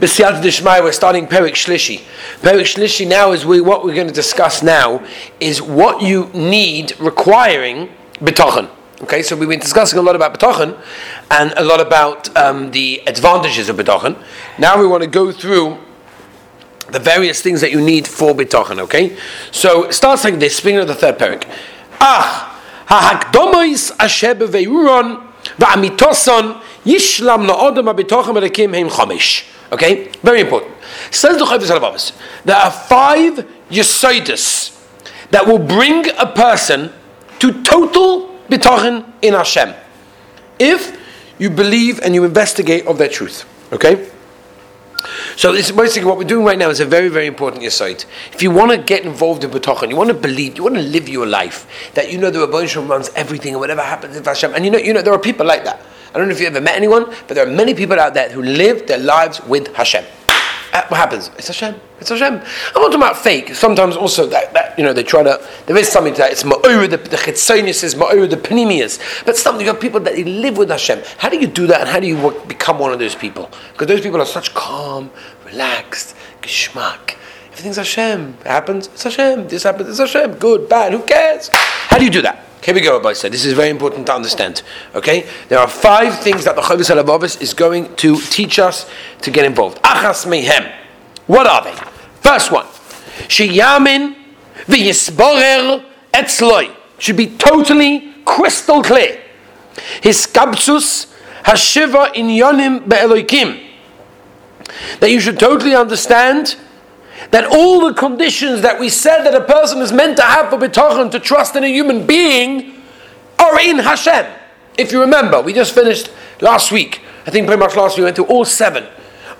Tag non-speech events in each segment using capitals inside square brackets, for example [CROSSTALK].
B'siyat Dishmai, we're starting Perik Shlishi. Perik Shlishi now is we, what we're going to discuss now is what you need requiring betochen. Okay, so we've been discussing a lot about betochen and a lot about um, the advantages of betochen. Now we want to go through the various things that you need for betochen. Okay, so it starts like this. Speaking of the third parak, ah hahakdomois asher beveiruron va'amitoson yishlam la'odam ha'betochen b'rekim heim chomish. Okay, very important. Says the Chavis Halavavas, there are five yesoidus that will bring a person to total bitochen in Hashem, if you believe and you investigate of their truth. Okay. So this is basically what we're doing right now is a very, very important insight. If you want to get involved in B'tachon, you want to believe, you want to live your life, that you know the Rabban runs everything and whatever happens in Hashem. And you know, you know, there are people like that. I don't know if you ever met anyone, but there are many people out there who live their lives with Hashem. Uh, what happens? It's Hashem. It's Hashem. I'm not talking about fake. Sometimes also that, that you know they try to. There is something to that. It's ma'or the the chitzonius is the panemius. But something you have people that they live with Hashem. How do you do that? And how do you work, become one of those people? Because those people are such calm, relaxed, geschmack. Everything's Hashem. It happens. It's Hashem. This happens. It's Hashem. Good, bad. Who cares? How do you do that? Here we go, Rabbi said. This is very important to understand. Okay? There are five things that the Chavis Halavavis is going to teach us to get involved. Achas mehem. What are they? First one. Sheyamin v'yisborer etzloi. Should be totally crystal clear. His kabsus hashiva in yonim be'eloikim. That you should totally understand that all the conditions that we said that a person is meant to have for bitachon to trust in a human being are in Hashem. If you remember, we just finished last week. I think pretty much last week we went through all seven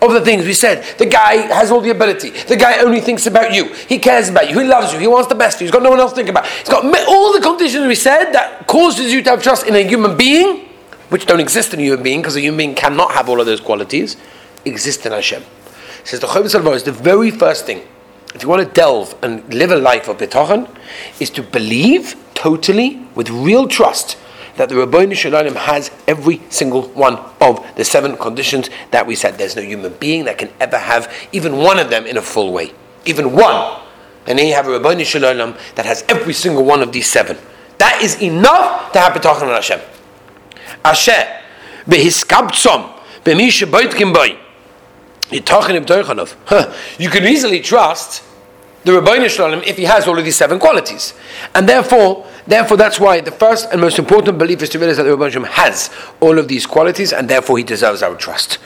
of the things we said. The guy has all the ability. The guy only thinks about you. He cares about you. He loves you. He wants the best. He's got no one else to think about. He's got all the conditions we said that causes you to have trust in a human being, which don't exist in a human being because a human being cannot have all of those qualities, exist in Hashem. Says the Chavis is the very first thing, if you want to delve and live a life of bitachon, is to believe totally with real trust that the Rabbeinu Shalom has every single one of the seven conditions that we said. There's no human being that can ever have even one of them in a full way. Even one. And then you have a Rabbeinu Shalom that has every single one of these seven. That is enough to have bitachon on Hashem. Asher, behiskabtzom, b'misha boitkim boy. You're talking of huh. You can easily trust the Rabbeinu Shalom if he has all of these seven qualities. And therefore, therefore that's why the first and most important belief is to realize that the Rabbeinu Shalom has all of these qualities and therefore he deserves our trust.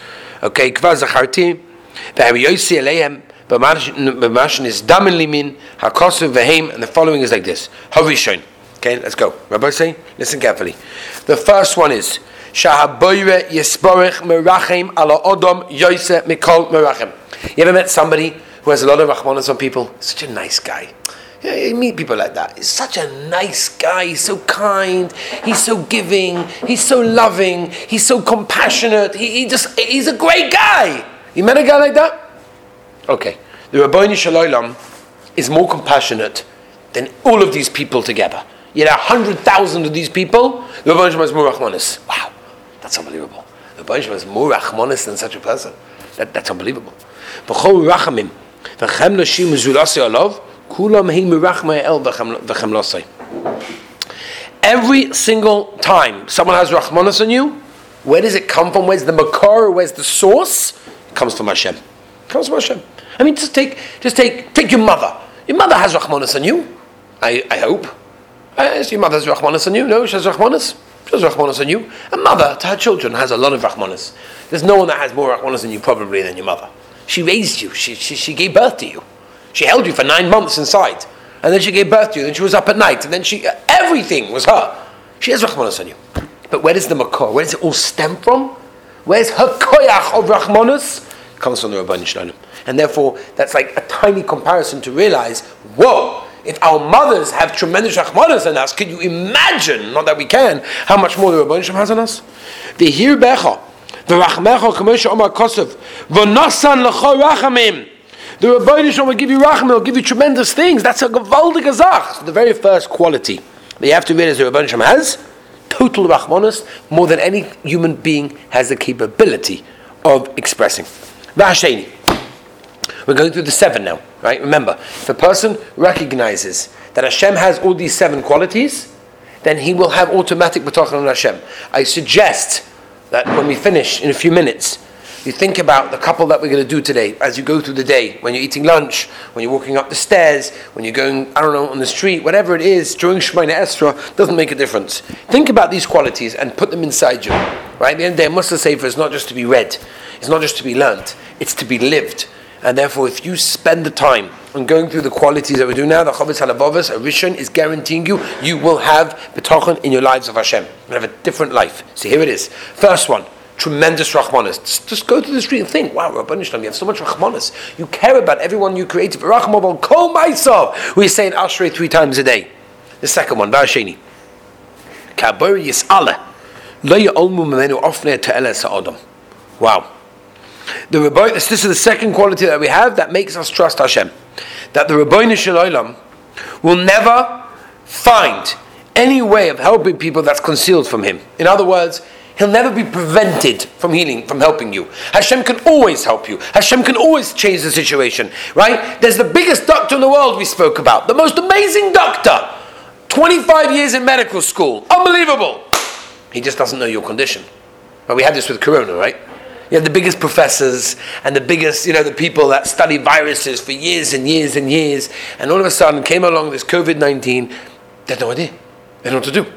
Okay, Kvar Zacharti, V'hamiyosi Aleim, B'mashin is Damin Limin, Hakosu V'heim, and the following is like this. Okay, let's go. Rabbi say, listen carefully. The first one is, Shahaboyre Yisborech Merachem ala Odom Yose Mikol Merachem. You ever met somebody who has a lot of Rahmanas on people? Such a nice guy. You meet people like that. He's such a nice guy. He's so kind. He's so giving. He's so loving. He's so compassionate. He, he just, he's a great guy. You met a guy like that? Okay. The Rabbi Shalom is more compassionate than all of these people together. Yet a hundred thousand of these people, the Rabbi Shalom is more Rahmanis. Wow. That's unbelievable. The Baruch is more rachmanis than such a person. That, that's unbelievable. Rachamim v'chem zulasi alav kulam hi mirachma el v'chem. Every single time someone has rachmanis on you, where does it come from? Where's the makar? Where's the source? It comes from Hashem. It comes from Hashem. I mean, just take, just take, take your mother. Your mother has rachmanis on you. I, I hope. Uh, your mother has rachmanis on you. No, she has rachmanis. She has Rahmanas on you. A mother to her children has a lot of Rahmanas. There's no one that has more Rahmanas than you probably than your mother. She raised you. She, she, she gave birth to you. She held you for nine months inside. And then she gave birth to you. Then she was up at night. And then she, everything was her. She has Rahmanas on you. But where does the Makor, where does it all stem from? Where's her koyach of Rahmanas? Comes from the Rabban Shalom. And therefore, that's like a tiny comparison to realize, whoa, if our mothers have tremendous rachmanas on us, can you imagine, not that we can, how much more the Rabban Shem has on us? The hir becha, the rachmecha kamosha omar kosov, v'nasan l'cho rachamim. The Rabban Shem will give you rachmim, will give you tremendous things. That's a gewaldige zach. The very first quality that you have to realize the Rabban Shem has, total rachmanas, more than any human being has the capability of expressing. Vasheni. We're going through the seven now, right? Remember, if a person recognizes that Hashem has all these seven qualities, then he will have automatic bitachon on Hashem. I suggest that when we finish in a few minutes, you think about the couple that we're going to do today as you go through the day, when you're eating lunch, when you're walking up the stairs, when you're going, I don't know, on the street, whatever it is, during Shemoneh Esrei, doesn't make a difference. Think about these qualities and put them inside you. Right? At the end of the day, Mussar Sefer is not just to be read, it's not just to be learnt, it's to be lived. And therefore, if you spend the time on going through the qualities that we do now, the Chavetz Halavavas, a Rishon, is guaranteeing you, you will have B'tochen in your lives of Hashem. You'll have a different life. So here it is. First one, tremendous Rahmanis. Just go to the street and think, wow, Rabban Shalom, you have so much Rahmanis. You care about everyone you created. Rahmabal call myself. We say in Ashrei three times a day. The second one, Vasheni. Kabur Sa'odam. Wow. The Rabbi, this, is the second quality that we have that makes us trust Hashem. That the Rabbi Shalom will never find any way of helping people that's concealed from him. In other words, he'll never be prevented from healing, from helping you. Hashem can always help you. Hashem can always change the situation, right? There's the biggest doctor in the world we spoke about, the most amazing doctor. 25 years in medical school. Unbelievable. He just doesn't know your condition. But we had this with Corona, right? You have the biggest professors and the biggest, you know, the people that study viruses for years and years and years, and all of a sudden came along this COVID 19, they had no idea. They don't know what to do.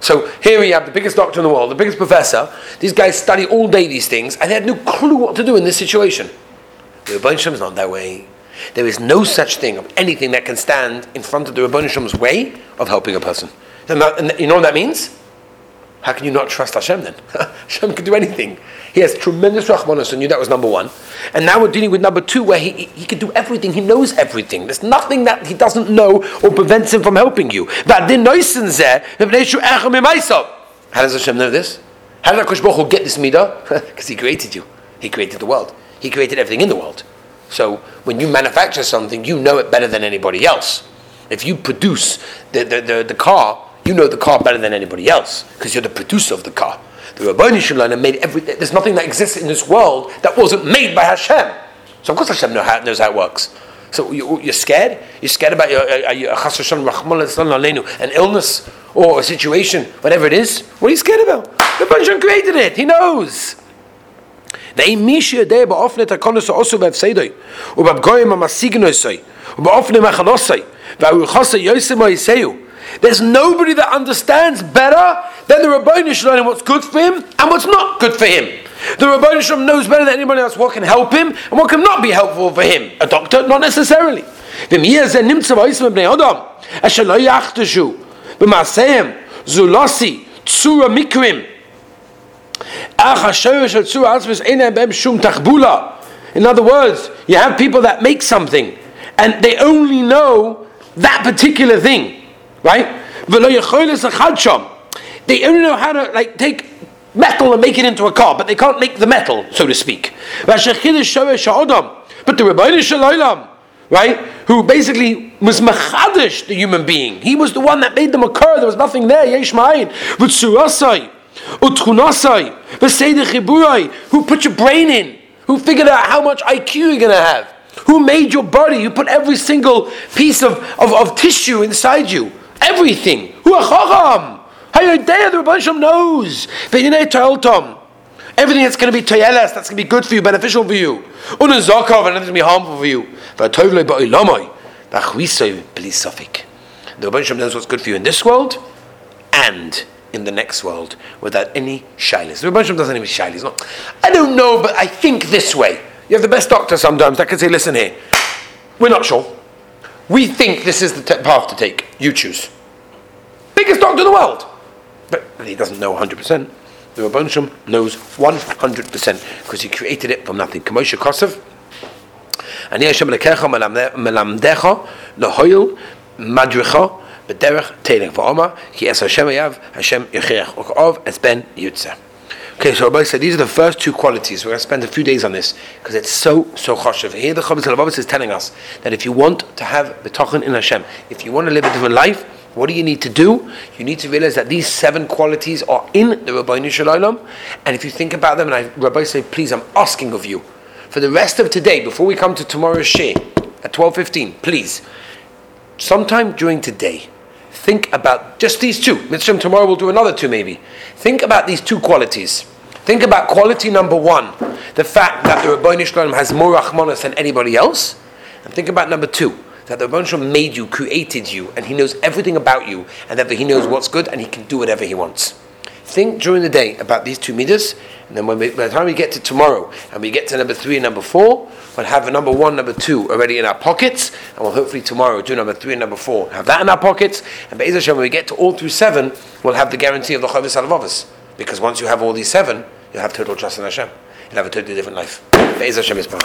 So here we have the biggest doctor in the world, the biggest professor. These guys study all day these things, and they had no clue what to do in this situation. The Rabban is not that way. There is no such thing of anything that can stand in front of the Rabban way of helping a person. And, that, and you know what that means? How can you not trust Hashem then? [LAUGHS] Hashem can do anything. He has tremendous rachmanos on you. That was number one. And now we're dealing with number two, where he, he can do everything. He knows everything. There's nothing that he doesn't know or prevents him from helping you. How does Hashem know this? How did Akash Baruch get this midah? [LAUGHS] Because he created you. He created the world. He created everything in the world. So when you manufacture something, you know it better than anybody else. If you produce the, the, the, the car, you know the car better than anybody else because you're the producer of the car. The Rabbani Shalom made everything. There's nothing that exists in this world that wasn't made by Hashem. So of course Hashem knows how, knows how it works. So you, are scared? You're scared about your, uh, your, an illness or a situation, whatever it is? What are you scared about? The Banjan created it. He knows. ואם מי שיודע באופן את הקונוס עשו בהפסדוי ובפגויים המשיגנוסוי ובאופן מחנוסוי והרוחוסי יוסי מויסאו there's nobody that understands better than the Rabbi Shalom what's good for him and what's not good for him. The Rabbi Shalom knows better than anybody else what can help him and what can not be helpful for him. A doctor, not necessarily. צורה מקרים. אך השורש של צורה עצמס אין בהם שום תחבולה. In other words, you have people that make something and they only know that particular thing. Right? They only know how to like take metal and make it into a car, but they can't make the metal, so to speak. But the Rabbi Shalom, right, who basically was machadish, the human being. He was the one that made them occur. There was nothing there. Yesh who put your brain in, who figured out how much IQ you're going to have, who made your body, You put every single piece of, of, of tissue inside you. Everything. Who a chacham? Hayodea, the Rabban Shem knows. Everything that's going to be toyeles, that's going to be good for you, beneficial for you. Unazakov, and going to be harmful for you. The Rabban Shem knows what's good for you in this world and in the next world without any shyness. The Rabban Shem doesn't have any Not, I don't know, but I think this way. You have the best doctor sometimes that can say, listen here, we're not sure. We think this is the path to take. You choose. Biggest doctor in the world. But he doesn't know 100%. The Rabban knows 100% because he created it from nothing. Kamosha Kosov. And Yeshem Hashem Hashem Yechirech Ben Yutzeh. Okay, so Rabbi said these are the first two qualities. We're going to spend a few days on this because it's so, so choshev. Here the Chavetz Halavavos is telling us that if you want to have betochen in Hashem, if you want to live a different life, what do you need to do? You need to realize that these seven qualities are in the Rabbi Shalom, and if you think about them, and I, Rabbi say, please, I'm asking of you, for the rest of today, before we come to tomorrow's share at 12.15, please, sometime during today, think about just these two. Mitzvah tomorrow we'll do another two maybe. Think about these two qualities. Think about quality number one, the fact that the Rabbi Shalom has more Rahmanas than anybody else. And think about number two, that the Rabbi Shalom made you, created you, and he knows everything about you, and that he knows what's good, and he can do whatever he wants. Think during the day about these two meters, and then when we, by the time we get to tomorrow, and we get to number three and number four, we'll have number one, number two already in our pockets, and we'll hopefully tomorrow do number three and number four, have that in our pockets, and Be'ez Hashem, when we get to all through seven, we'll have the guarantee of the Chavis Alavavas. Because once you have all these seven, you'll have total trust in Hashem. You'll have a totally different life. Be'ez Hashem is